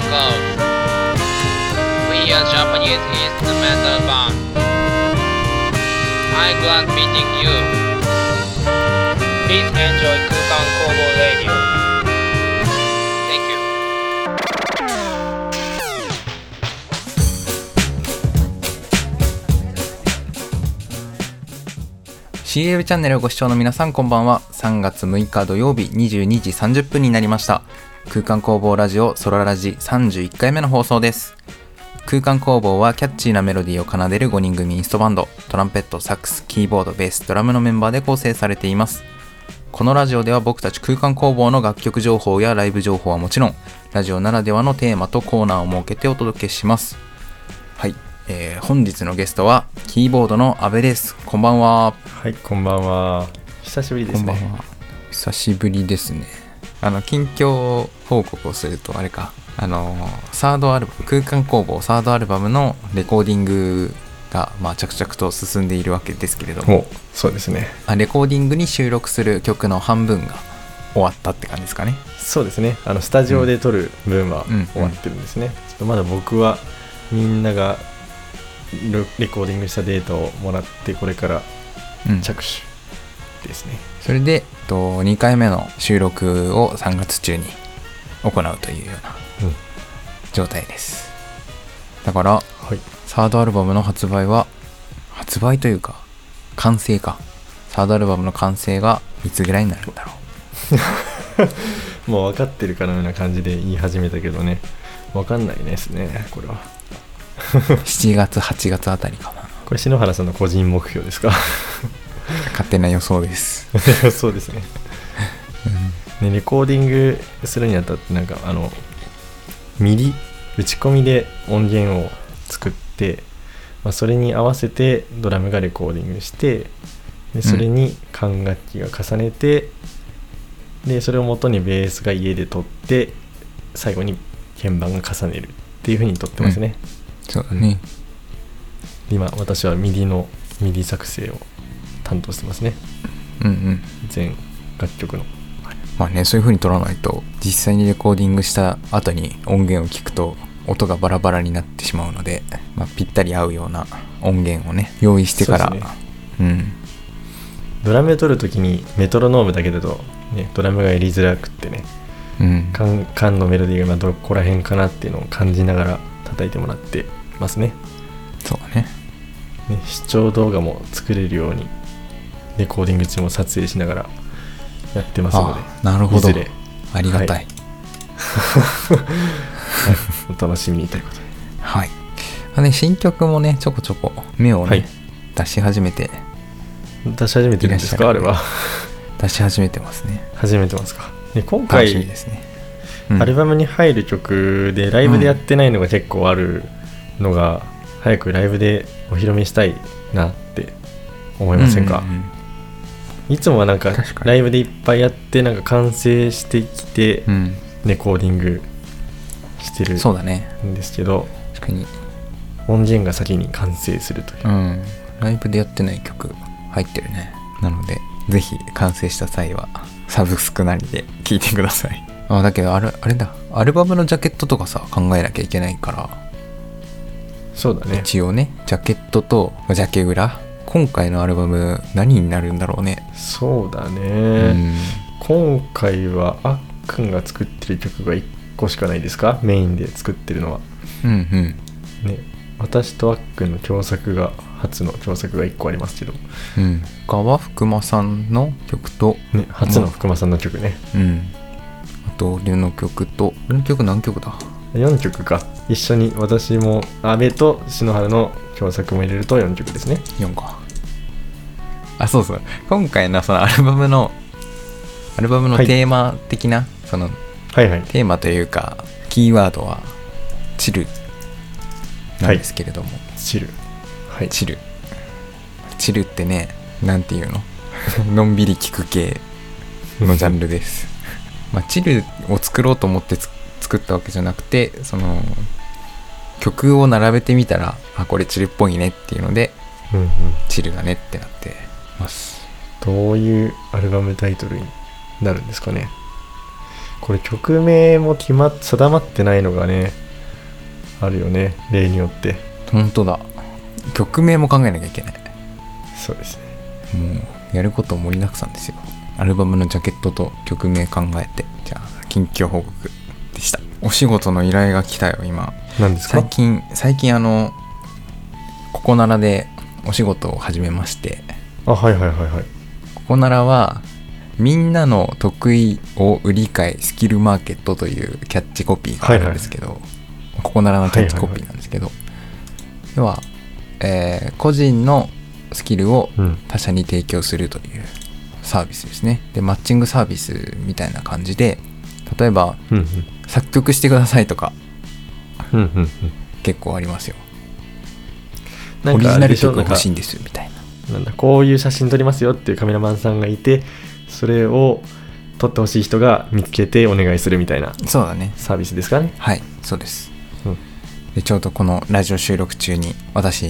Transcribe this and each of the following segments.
code. We are Japanese instrumental band. I'm glad meeting you. Please enjoy Kukan Kobo Radio. Thank you. ー CAV チャンネルをご視聴の皆さんこんばんは3月6日土曜日22時30分になりました空間工房ラジオソララジ31回目の放送です空間工房はキャッチーなメロディーを奏でる5人組インストバンドトランペットサックスキーボードベースドラムのメンバーで構成されていますこのラジオでは僕たち空間工房の楽曲情報やライブ情報はもちろんラジオならではのテーマとコーナーを設けてお届けしますはい、えー本日のゲストはキーボードの阿部ですこんばんははい、こんばんは。久しぶりですね。こんばんは。久しぶりですね。あの、近況報告をすると、あれか、あの、サードアルバム、空間工房サードアルバムのレコーディングが、まあ、着々と進んでいるわけですけれども、おそうですね。あレコーディングに収録する曲の半分が終わったって感じですかね。そうですね。あのスタジオで撮る分はうん終わってるんですね。ちょっとまだ僕はみんながレレコーディングしたデータをもらってこれからうん。着手ですね。それで、と、2回目の収録を3月中に行うというようなうん状態です。だから、はい。サードアルバムの発売は、発売というか、完成か。サードアルバムの完成がいつぐらいになるんだろ もう分かってるかのような感じで言い始めたけどね。分かんないですね、これは。う。7月、8月あたりかな。これ篠原さんの個人目標ですか？勝手な予想です。そうですね。ね、レコーディングするにあたってなんかあの MIDI 打ち込みで音源を作って、まあ、それに合わせてドラムがレコーディングしてでそれに管楽器が重ねて、でそれを元にベースが家で録って最後に鍵盤が重ねるっていう風に録ってますね、そうだね。今私は MIDI の MIDI 作成を担当してますねうんうん。全楽曲のまあね、そういう風に録らないと、実際にレコーディングした後に音源を聞くと、音がバラバラになってしまうので、まあ、ぴったり合うような音源をね、用意してから、そうねうん。ドラム取るときにメトロノームだけだと、ね、ドラムがやりづらくってねうん。缶缶のメロディーが今どこら辺かなっていうのを感じながら叩いてもらってますねそうだね。ね視聴動画も作れるようにレコーディング中も撮影しながらやってますのでなるほど。ありがたい。はい。お楽しみにということで。はい。あね、新曲もね、ちょこちょこ目をね、はい。出し始めて、出し始めてるんですか？あれは。出し始めてますね。始めてますか、ね、今回ね。うん。アルバムに入る曲でライブでやってないのが結構あるのが、早くライブでお披露目したいなって思いませんか、うんうんいつもはなんかライブでいっぱいやってなんか完成してきてうんレコーディングしてるそうだね。んですけど確かに。音源が先に完成するというう、ん。ライブでやってない曲入ってるね。なので、ぜひ完成した際は、サブスクなりで聴いてください。あ、だけどあれ、あれだ。アルバムのジャケットとかさ、考えなきゃいけないから、そうだね一応ね、ジャケットとジャケ裏。今回のアルバム何になるんだろうね。そうだね、うん。今回はあっくんが作ってる曲が1個しかないですか？メインで作ってるのはうんうん。ね私とあっくんの共作が初の共作が1個ありますけど、うん。他は福間さんの曲と、ね、初の福間さんの曲ねうん。あと、俺の曲と、俺の曲何曲だ？4曲か一緒に私も阿部と篠原の共作も入れると4曲ですね ?4 か。あ、そうそう。今回のそのアルバムの、アルバムのはい。テーマ的な、そのはいはい。テーマというか、キーワードは、チル。なんですけれども、チル。はい。チル。チルってね、なんていうの？のんびり聴く系のジャンルです。まあ、チルを作ろうと思ってつ作ったわけじゃなくて、その、曲を並べてみたら、あ、これチルっぽいねっていうので、うんうん。チルだねってなってます。どういうアルバムタイトルになるんですかね。これ曲名も決まっ定まってないのがねあるよね。例によって。本当だ。曲名も考えなきゃいけない。そうですね。もうやること盛りだくさんですよ。アルバムのジャケットと曲名考えて。じゃあ近況報告でした。お仕事の依頼が来たよ今。何ですか？最近最近あのここならでお仕事を始めましてあはいはいはいはい。ここならはみんなの得意を売り買いスキルマーケットというキャッチコピーがあるんですけど、ここならのキャッチコピーなんですけど、要は、えー個人のスキルをうん。他社に提供するというサービスですね。でマッチングサービスみたいな感じで例えばうん作曲してくださいとかうんうんうん。うん結構ありますよ。オリジナル曲欲しいんですみたいななんだこういう写真撮りますよっていうカメラマンさんがいてそれを撮ってほしい人が見つけてお願いするみたいなそうだね。サービスですかね。はいそうです、うん。でちょうどこのラジオ収録中に私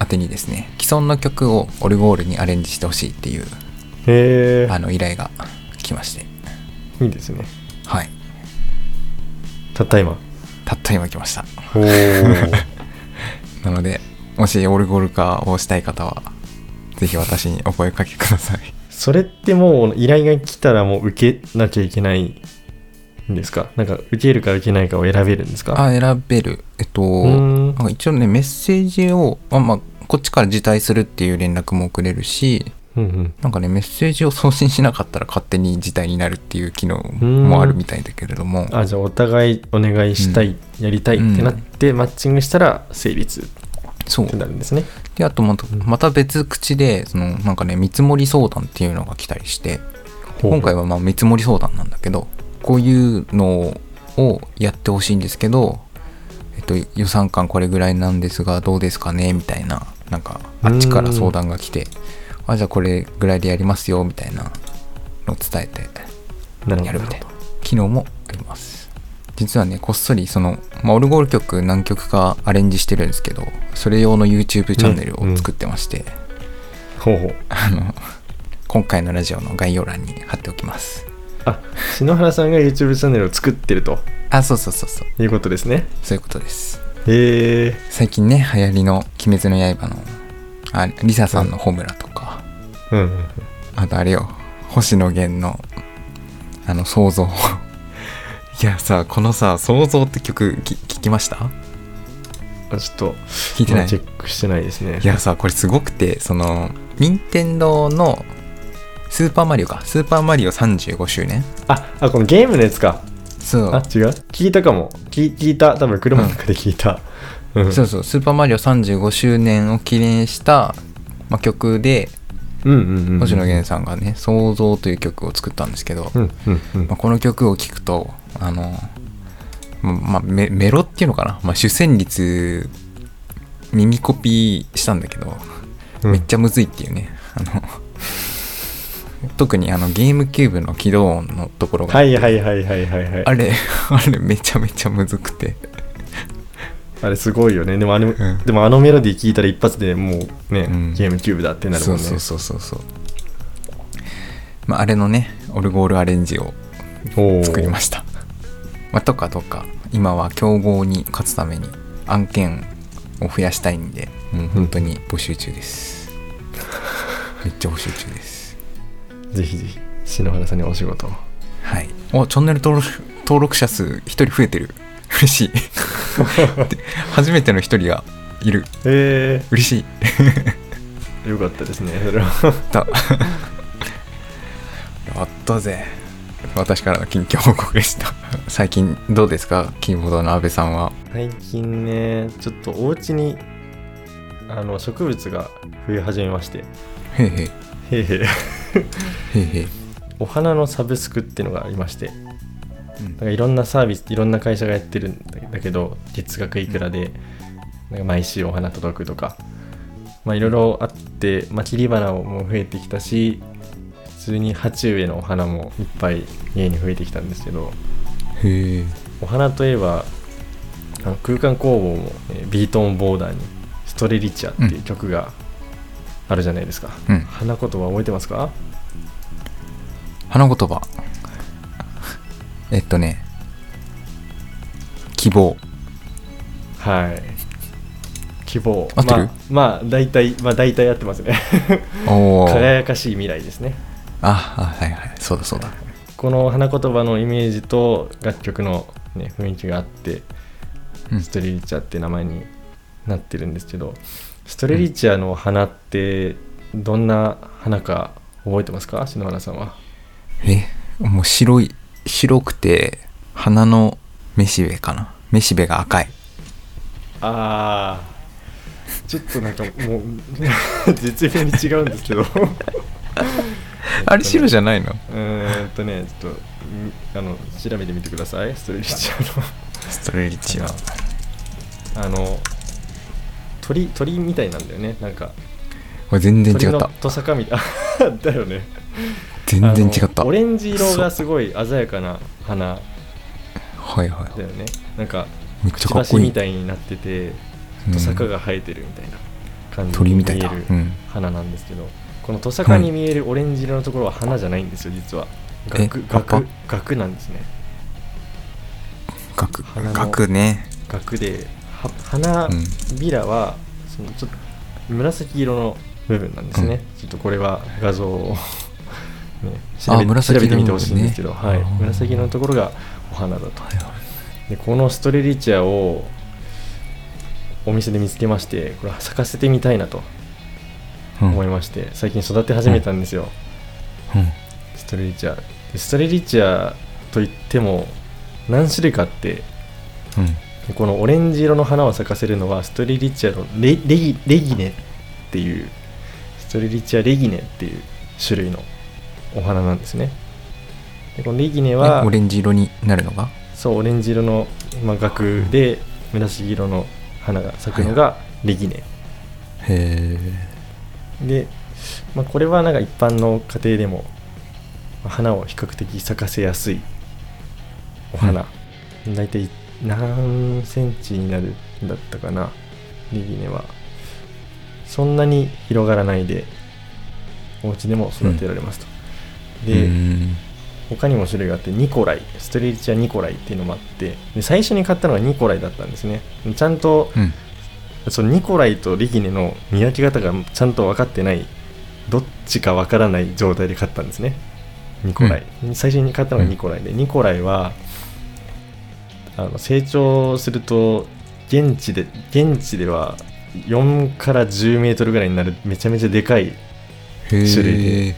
宛てにですね既存の曲をオルゴールにアレンジしてほしいっていうあの依頼が来まして。いいですね。はい。たった今。たった今来ました。なのでもしオルゴール化をしたい方はぜひ私にお声かけください。それってもう依頼が来たらもう受けなきゃいけないんですか？なんか受けるか受けないかを選べるんですか？あ選べる。えっとん。なんか一応ねメッセージを、まあまあ、こっちから辞退するっていう連絡も送れるしうんうん。なんかねメッセージを送信しなかったら勝手に辞退になるっていう機能もあるみたいだけれども。あじゃあお互いお願いしたい、やりたいってなって、マッチングしたら成立そう。なるんですね。であとまたまた別口でそのなんかね見積もり相談っていうのが来たりして今回はまあ見積もり相談なんだけどこういうのをやってほしいんですけど、えっと、予算感これぐらいなんですがどうですかね？みたいななんかあっちから相談が来てあじゃあこれぐらいでやりますよみたいなのを伝えてやるみたいな。機能もあります実はねこっそりその、まあ、オルゴール曲何曲かアレンジしてるんですけどそれ用の YouTube チャンネルを作ってまして、ほうほう。あの今回のラジオの概要欄に貼っておきます。あ篠原さんが YouTube チャンネルを作ってると。あそうそうそうそう。いうことですね。そういうことです。へえ最近ね流行りの「鬼滅の刃の」あリサさんの「ホムラ」とか、うんうんうん。あとあれよ星野源のあの「想像」いやさこのさ「想像」って曲き聞きました？あちょっと聞いてない？チェックしてないですね。いやさこれすごくてその任天堂のスーパーマリオか。スーパーマリオ35周年？ああこのゲームのやつか。そう。あ違う？聞いたかも。聞聞いた。多分車の中で聞いた、うん、そうそう。スーパーマリオ35周年を記念した、まあ、曲で星野源さんがね「創造」という曲を作ったんですけど、うんうんうん。まあ、この曲を聴くとあの、ままあ、メメロっていうのかな、まあ、主旋律耳コピーしたんだけど、うん。めっちゃむずいっていうね。あの特にあのゲームキューブの起動音のところが、はいはいはいはいはいはい。あれあれめちゃめちゃむずくてあれすごいよね。でもあれ、ん。でもあのメロディー聞いたら一発でもうね、うん。ゲームキューブだってなるもんね。そうそうそうそうまああれのねオルゴールアレンジを作りました、まあ、とかとか今は競合に勝つために案件を増やしたいんでもう本当に募集中です、めっちゃ募集中です。ぜひぜひ篠原さんにお仕事を。はい。おチャンネル登録登録者数1人増えてる嬉しい。で 初めての1人がいる。え。嬉しい。ー、よかったですねそれは。だやったぜ。私からの近況報告でした。最近どうですか？キーボードの安部さんは。最近ねちょっとお家にあの植物が増え始めまして。へいへいへいへいへいへいお花のサブスクっていうのがありましてうん。なんかいろんなサービスいろんな会社がやってるんだけど月額いくらでなんか毎週お花届くとか。まあいろいろあって、まあ、切り花も増えてきたし普通に鉢植えのお花もいっぱい家に増えてきたんですけどへえ。お花といえばあの空間工房も、えービートオンボーダーに「ストレリチャ」っていう曲があるじゃないですか、うん。花言葉覚えてますか？花言葉えっとね希望。はい。希望。合ってる？まあまあ大体まあ大体合ってますね。おお 輝かしい未来ですね。ああはいはい。そうだそうだ。この花言葉のイメージと楽曲の、ね、雰囲気があってうん。ストレリチャーって名前になってるんですけどストレリチャーの花ってどんな花か覚えてますか？篠原さんは。え？もう白い白くて花のめしべかな。めしべが赤い。ああちょっとなんかもう 絶妙に違うんですけど。あれ白じゃゃないの？うーんとねちょっとみあの調べてみてください。ストレリチャーの。ストレリチはあの鳥鳥みたいなんだよね。なんか。これ全然違った。トサカみたい。だよね全然違った。オレンジ色がすごい鮮やかな花はいはい。だよね。なんかめっちゃかっこいい。たいになっててうん。トサカが生えてるみたいな感じ鳥みたいに見える花なんですけどこのトサカに見えるオレンジ色のところは花じゃないんですよ実は。え額額額なんですね。額額ね。額では花うんびらはそのちょっと紫色の部分なんですね、ちょっとこれは画像を、ね、調べ調べてみてほしいんですけど、はい。紫色のところがお花だと。はいはい。でこのストレリチアをお店で見つけましてこれ咲かせてみたいなとうん。思いまして、最近育て始めたんですよ、うん。ストレリチア。でストレリチアといっても何種類かあってうん。このオレンジ色の花を咲かせるのはストレリチアのレレギレギネっていうストレリチアレギネっていう種類のお花なんですね。でこのレギネはえオレンジ色になるのが？そうオレンジ色の、まあ、額で紫色の花が咲くのがレギネ、へえで、まあ、これはなんか一般の家庭でもまあ花を比較的咲かせやすいお花、大体何センチになるんだったかなレギネは。そんなに広がらないでお家でも育てられますと、で、うん他にも種類があってニコライ。ストレリチアニコライっていうのもあってで最初に買ったのがニコライだったんですね。ちゃんとうん。そのニコライとレギネの見分け方がちゃんと分かってないどっちか分からない状態で買ったんですね。ニコライ、最初に買ったのがニコライで、ニコライはあの成長すると現地で現地では4から10メートルぐらいになるめちゃめちゃでかい種類で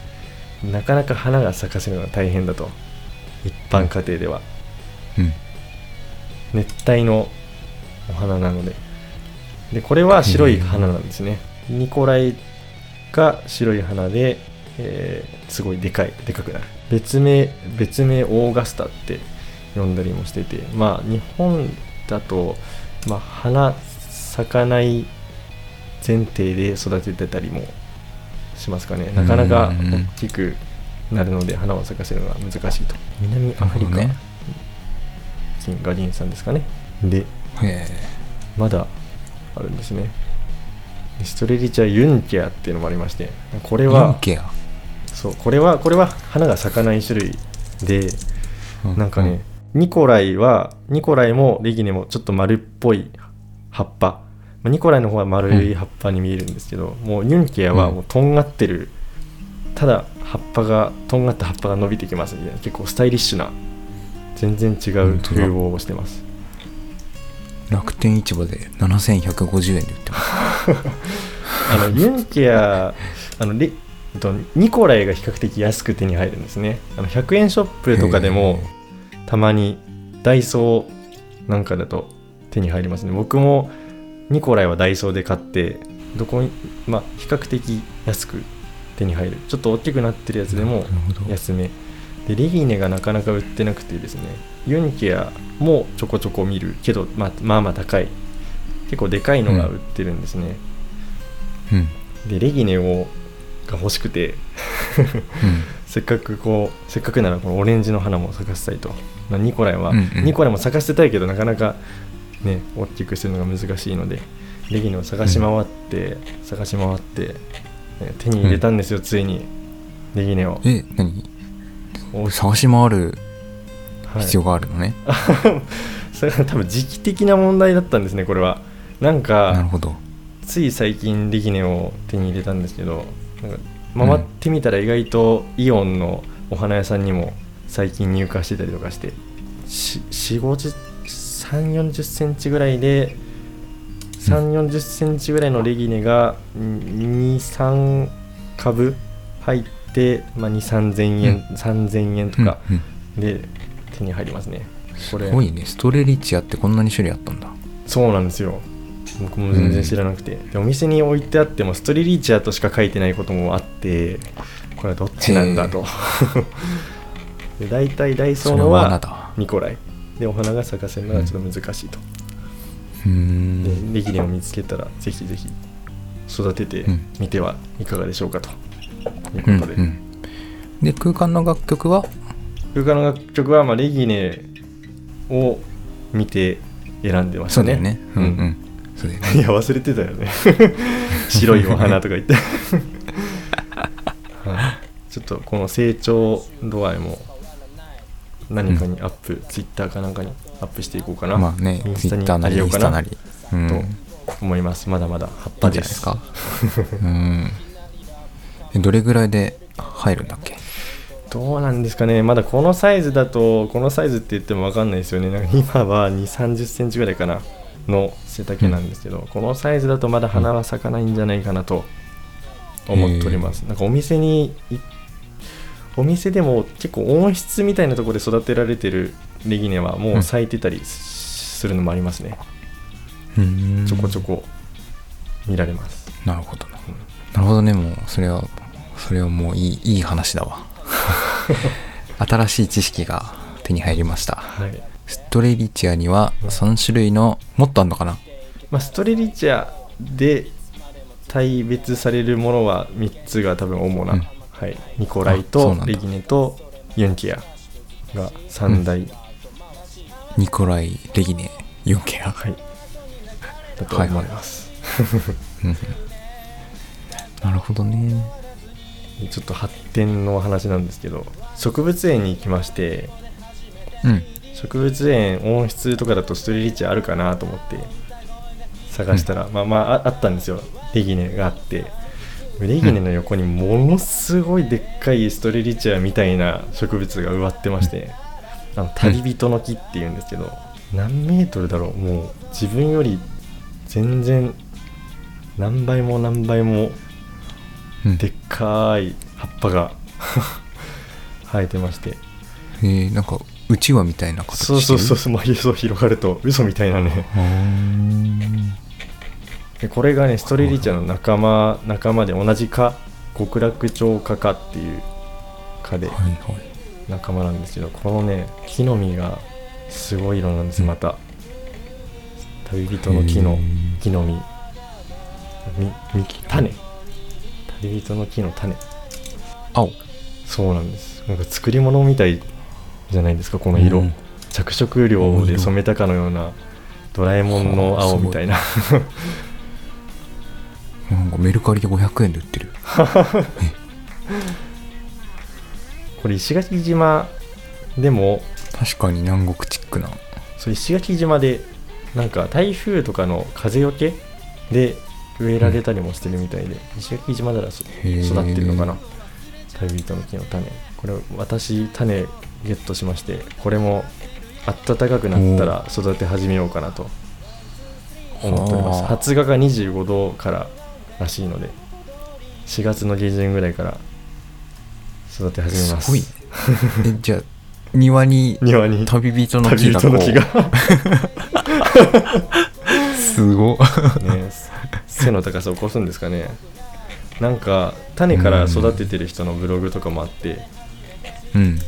なかなか花が咲かせるのが大変だと。一般家庭では。うん。熱帯のお花なので。でこれは白い花なんですね。ニコライが白い花で、えーすごいでかいでかくなる。別名別名オーガスタって呼んだりもしてて。まあ日本だと、まあ、花咲かない前提で育ててたりもしますかね。なかなかうん大きくなるので花を咲かせるのが難しいと。南アフリカ？ね金が林さんですかね。でまだあるんですね。ストレリチャユンケアっていうのもありましてこれはそうこれはこれは花が咲かない種類でうなんかね、ニコライはニコライもレギネもちょっと丸っぽい葉っぱまあニコライの方は丸い葉っぱに見えるんですけど、もうユンケアはもうとんがってる、ただ葉っぱがとんがった葉っぱが伸びてきますみたいな。結構スタイリッシュな全然違う風貌をしてます。楽天市場で7150円で売ってます。あのユンケア あのレえっとニコライが比較的安く手に入るんですね。あの100円ショップとかでもたまにダイソーなんかだと手に入りますね。僕もニコライはダイソーで買ってどこにまあ比較的安く手に入る。ちょっと大きくなってるやつでも安め。でレギネがなかなか売ってなくてですね。ユンケアもちょこちょこ見るけど、まあ、まあまあ高い。結構でかいのが売ってるんですね、うん。でレギネをが欲しくて せっかくこうせっかくならこのオレンジの花も咲かせたいと、まあ、ニコライは、うんうん。ニコライも咲かせたいけどなかなかね大きくするのが難しいのでレギネを探し回って、探し回って、ね手に入れたんですよ、ついに。レギネを。え何？お探し回るはい。必要があるのね、それが多分時期的な問題だったんですねこれは。なんなるかほど。つい最近レギネを手に入れたんですけど回ってみたら意外とイオンのお花屋さんにも最近入荷してたりとかして4 5 0 3 4 0センチぐらいで3 4 0センチぐらいのレギネが23株入って、まあ、2 3 0 0 0円、3000円とかうんうん。で手に入りますね。これ。すごいね。ストレリチアってこんなに種類あったんだ。そうなんですよ。僕も全然知らなくて、でお店に置いてあってもストリリーチャーとしか書いてないこともあってこれはどっちなんだと。で大体ダイソーのはニコライでお花が咲かせるのがちょっと難しいと、うーん。でレギネを見つけたらぜひぜひ育ててうん。みてはいかがでしょうかと。いううんことで、うんで空間の楽曲は？空間の楽曲はまあレギネを見て選んでましたね。そうだよね。うんうん。ね。いや忘れてたよね。白いお花とか言って、はい、ちょっとこの成長度合いも何かにアップ、ツイッターかなんかにアップしていこうかな、まあねインスタにツイッターなりイあげようかな。ンスタなり。うん。と思います。まだまだ葉っぱでんじゃないですすか？うん。えどれぐらいで入るんだっけ？どうなんですかね。まだこのサイズだとこのサイズって言っても分かんないですよね。なんか今は2 3 0センチぐらいかな。の背丈なんですけど、このサイズだとまだ花は咲かないんじゃないかなと思っております、なんかお店にいお店でも結構温室みたいなところで育てられてるレギネはもう咲いてたりするのもありますね、うん。ちょこちょこ見られます。なるほど。ななるほどねもうそれはそれはもういいいい話だわ。新しい知識が手に入りました。はい。ストレリチアには3種類のもっとあんのかな？まあ、ストレリチャで大別されるものは3つが多分主な、うんはい、ニコライとレギネとユンキアが3大、ニコライレギネユンケア。はい、だと思います、なるほどね。ちょっと発展の話なんですけど植物園に行きましてうん。植物園温室とかだとストレリチャあるかなと思って探したら、まあまあああったんですよ。レギネがあってレギネの横にものすごいでっかいストレリチャみたいな植物が植わってまして、あの旅人の木っていうんですけど、何メートルだろう？もう自分より全然何倍も何倍もうん。でっかい葉っぱが 生えてまして。えー、なんかうちわみたいな形そうそうそうそう、まあ、嘘広がると嘘みたいなねこれがねストレリチャの仲間仲間で同じ科極楽鳥科科っていう科で仲間なんですけどこのね木の実がすごい色なんですうん。また。旅人の木の木の実。みみ種。旅人の木の種。青。そうなんです。なんか作り物みたいじゃないですかこの色、うん。着色料で染めたかのようなドラえもんの青みたいななんかメルカリで500円で売ってる。これ石垣島でも確かに南国チックな。そう石垣島でなんか台風とかの風よけで植えられたりもしてるみたいで、石垣島なら育ってるのかな。旅人の木の種。これ私種ゲットしましてこれも暖かくなったら育て始めようかなと思っております。はあ発芽が25度かららしいので4月の下旬ぐらいから育て始めます。すごいね。えじゃあ庭に庭に。旅人の木旅が木が。すご。っね、背の高さを越すんですかね。なんか種から育ててる人のブログとかもあってうん。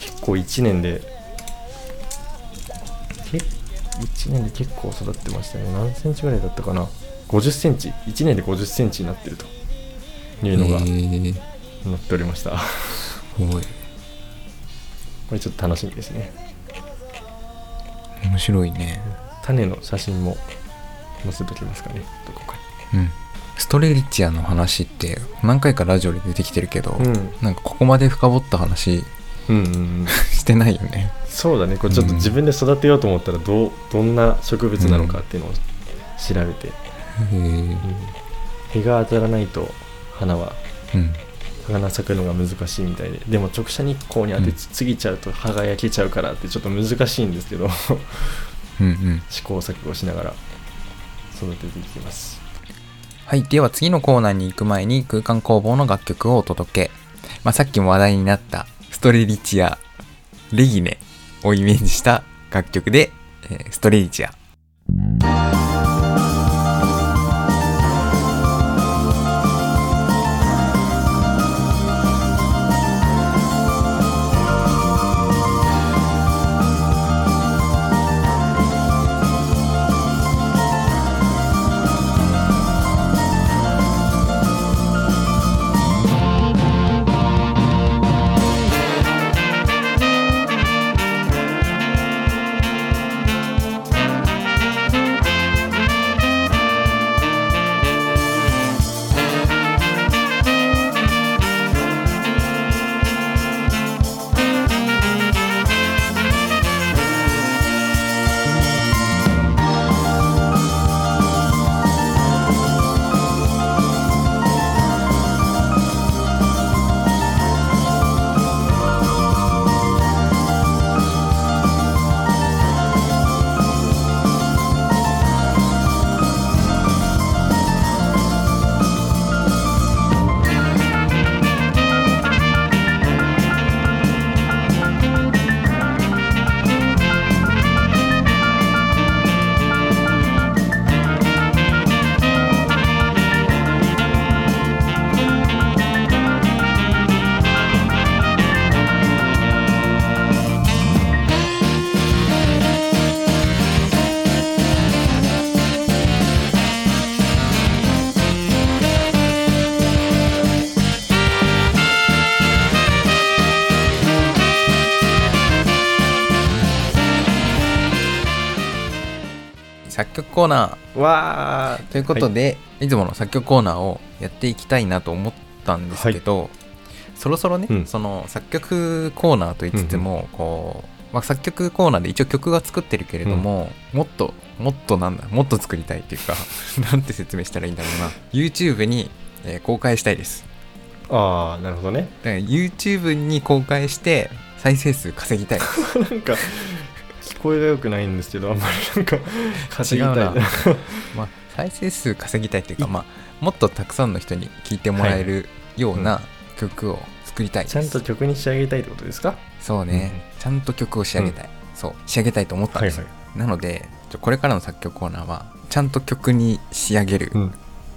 結構1年でけ1年で結構育ってましたね。何センチぐらいだったかな50センチ1年で50センチになってると。いうのがえー。載っておりました、すごい。これちょっと楽しみですね。面白いね。種の写真も載せときますかね。どこかうん。ストレリチアの話って何回かラジオで出てきてるけど、にうん。なんかここまで深掘った話うんうんうん。してないよね。そうだね。これちょっと自分で育てようと思ったらどうどんな植物なのかっていうのを調べて、日が当たらないと花はうん。花咲くのが難しいみたいで。でも直射日光に当てすぎちゃうと葉が焼けちゃうからってちょっと難しいんですけど。うんうん。試行錯誤しながら育てていきます。はい。では次のコーナーに行く前に空間工房の楽曲をお届け。まあ、さっきも話題になったストレリチア、レギネをイメージした楽曲で、えーストレリチア。コーナわーということで、い、つもの作曲コーナーをやっていきたいなと思ったんですけど、そろそろね、うん。その作曲コーナーと言いつつも、こう、まあ、作曲コーナーで一応曲が作ってるけれども、もっともっとなんだもっと作りたいっていうか なんて説明したらいいんだろうな。YouTube に、えー公開したいです。ああなるほどね。だから YouTube に公開して再生数稼ぎたい。なんか聞こえが良くないんですけどあんまりなんか稼ぎたい。まあ再生数稼ぎたいっていうか、まあ、もっとたくさんの人に聴いてもらえるような曲を作りたいです、ちゃんと曲に仕上げたいってことですか？そうね、ちゃんと曲を仕上げたい、そう。仕上げたいと思ったんです。よ、いなのでこれからの作曲コーナーはちゃんと曲に仕上げるうん。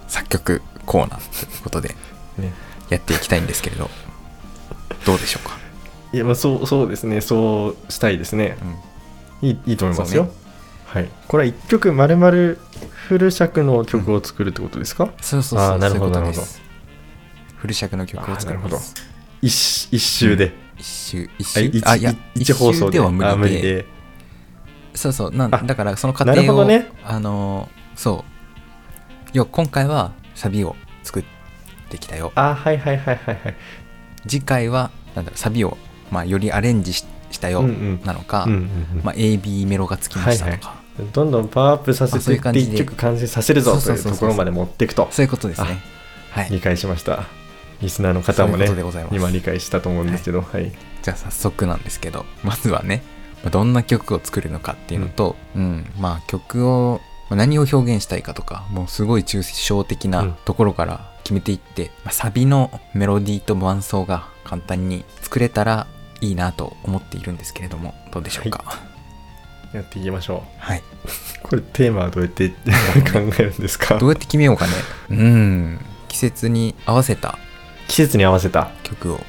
作曲コーナーということでね。やっていきたいんですけれどどうでしょうか、いやまあそうそうですね。そうしたいですね。うん、いいいいと思いますよ、そうね。はい。これは1曲丸々フル尺の曲を作るってことですか、そうそうそう。あーなるほどなるほすフル尺の曲を作りあーなるほど。一一周で、一周一あ周あいや一放送で。は無あ理で。でそうそう。なんあだからその過な程を、ね。あのーそう。要は今回はサビを作ってきたよ。あはいはいはいはいはい。次回はなんだろうサビを、まあ、よりアレンジししたよ、うんうん。なのか、うんうんうん。まあ、AB メロがつきましたとか、どんどんパワーアップさせていっていう感じで。1曲完成させるぞというところまで持っていくと。そういうことですね。はい。理解しました。リスナーの方もね今理解したと思うんですけど。はい、じゃあ早速なんですけどまずはねまあどんな曲を作るのかっていうのと、うん。まあ曲をまあ何を表現したいかとかもうすごい抽象的うん。なところから決めていって、まあサビのメロディーと伴奏が簡単に作れたらいいなと思っているんですけれどもどうでしょうか？やっていきましょはい、う これテーマはどうやって考えるんですか？どうやって決めようかね？うん。季節に合わせた。季節に合わせた。曲を。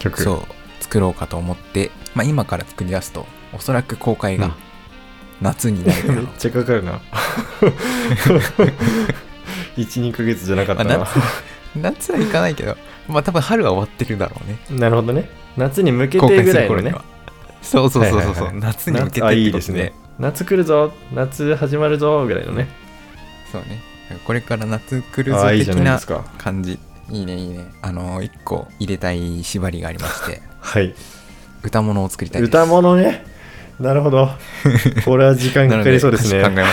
曲。そう。作ろうかと思って、まあ、今から作り出すとおそらく公開うん。が夏になるう。めっちゃかかるな。12ヶ月じゃなかったな、まあ夏はいかないけどまあ多分春は終わってるだろうね。なるほどね。夏に向けてぐらいのね。そうそうそうそうそう、はいはいはい夏に向けて夏あってこといいですね。夏来るぞ。夏始まるぞぐらいのね。そうね。これから夏来るあぞ的なあいいじいですか。感じ。いいねいいね。あの一個入れたい縛りがありまして。はい。歌物を作りたいです。歌物ね。なるほど。これは時間かかりそうですね。考えまし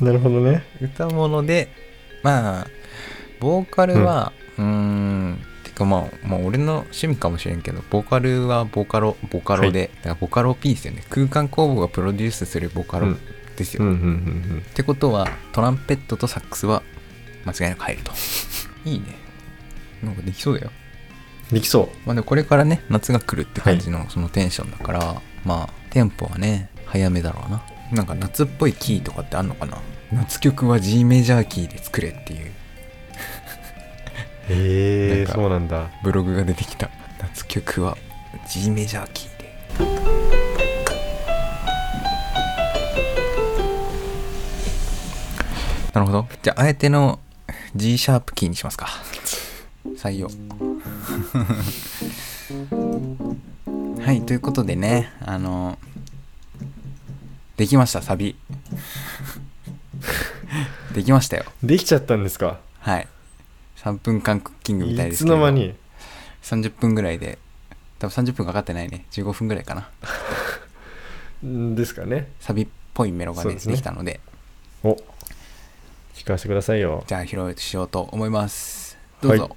た なるほどね。歌物でまあボーカルはうーんてかまあ、まあ、俺の趣味かもしれんけどボーカルはボカロボカロで、だからボカロ P ですよね。空間工房がプロデュースするボカロですよ、うんうんうんってことはトランペットとサックスは間違いなく入ると。いいね。なんかできそうだよ。うんできそまあでもこれからね夏が来るって感じのそのテンションだから、まあテンポはね早めだろうな。なんか夏っぽいキーとかってあんのかな？夏曲は G メジャーキーで作れっていう。うへえそうなんだ。ブログが出てきた。夏曲は G メジャーキーで。なるほど。じゃああえての G シャープキーにしますか。採用。はいということでねあのできましたサビ できましたよ。できちゃったんですか？はい。3分間クッキングみたいでいすけどつの間に？30分ぐらいで。多分30分かかってないね。15分ぐらいかな。ん ですかね。サビっぽいメロがねそうですね。できたので。お聞かせてくださいよ。じゃあ披露しようと思います。どうぞ、は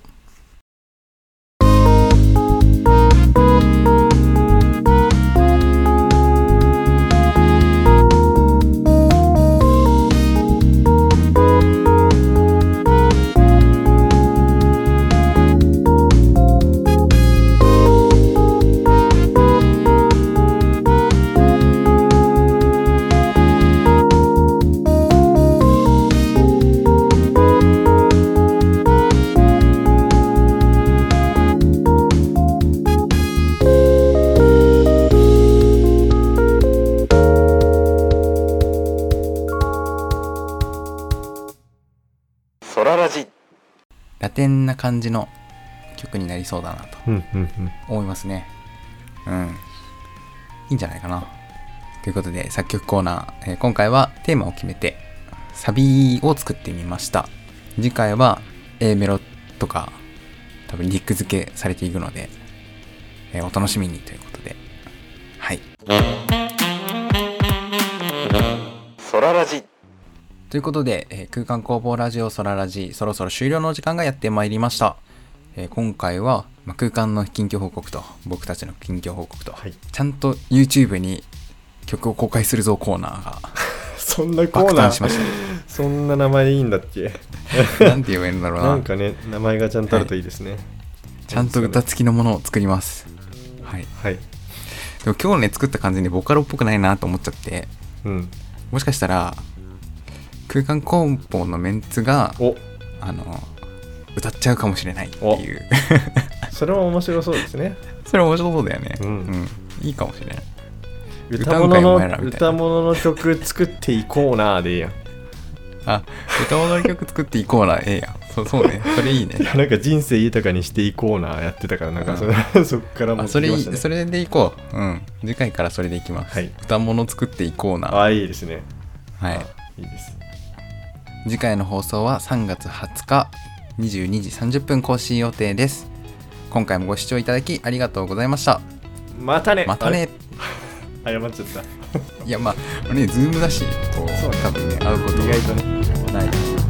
ソララジ。ラテンな感じの曲になりそうだなと思いますね。うん。いいんじゃないかな。ということで作曲コーナー、えー今回はテーマを決めてサビを作ってみました。次回は A メロとか多分リック付けされていくので、えーお楽しみにということで。はいということで、えー空間工房ラジオソララジそろそろ終了の時間がやってまいりました、えー今回は、まあ、空間の近況報告と僕たちの近況報告と、はい。ちゃんと YouTube に曲を公開するぞコーナーが そんなコー爆ナー？誕しまし そんな名前でいいんだっけ？た なんて言えばいいんだろうな。なんかね名前がちゃんとあるといいですね。ちゃんと歌付きのものを作ります。はい。はい。でも今日ね作った感じにボカロっぽくないなと思っちゃって。うん。もしかしたら空間工房のメンツがお。あの歌っちゃうかもしれないっていう。それも面白そうですね。それ面白そうだよね。うん。いいかもしれない。歌物の歌物の曲作っていこうなーでいいやん。あ歌物の曲作っていこうなええやん。そそうね。それいいね。なんか人生豊かにしていこうなーやってたからなんかそ,、れそっからもあそれそれでいこう。うん。次回からそれでいきます、はい。歌物作っていこうなあいいですね。はい。あいいです次回の放送は3月20日22時30分更新予定です。今回もご視聴いただきありがとうございました。またね。またね。謝っちゃった。いやまあねズームだし。こうそうね。多分ね会うこと意外とね。ない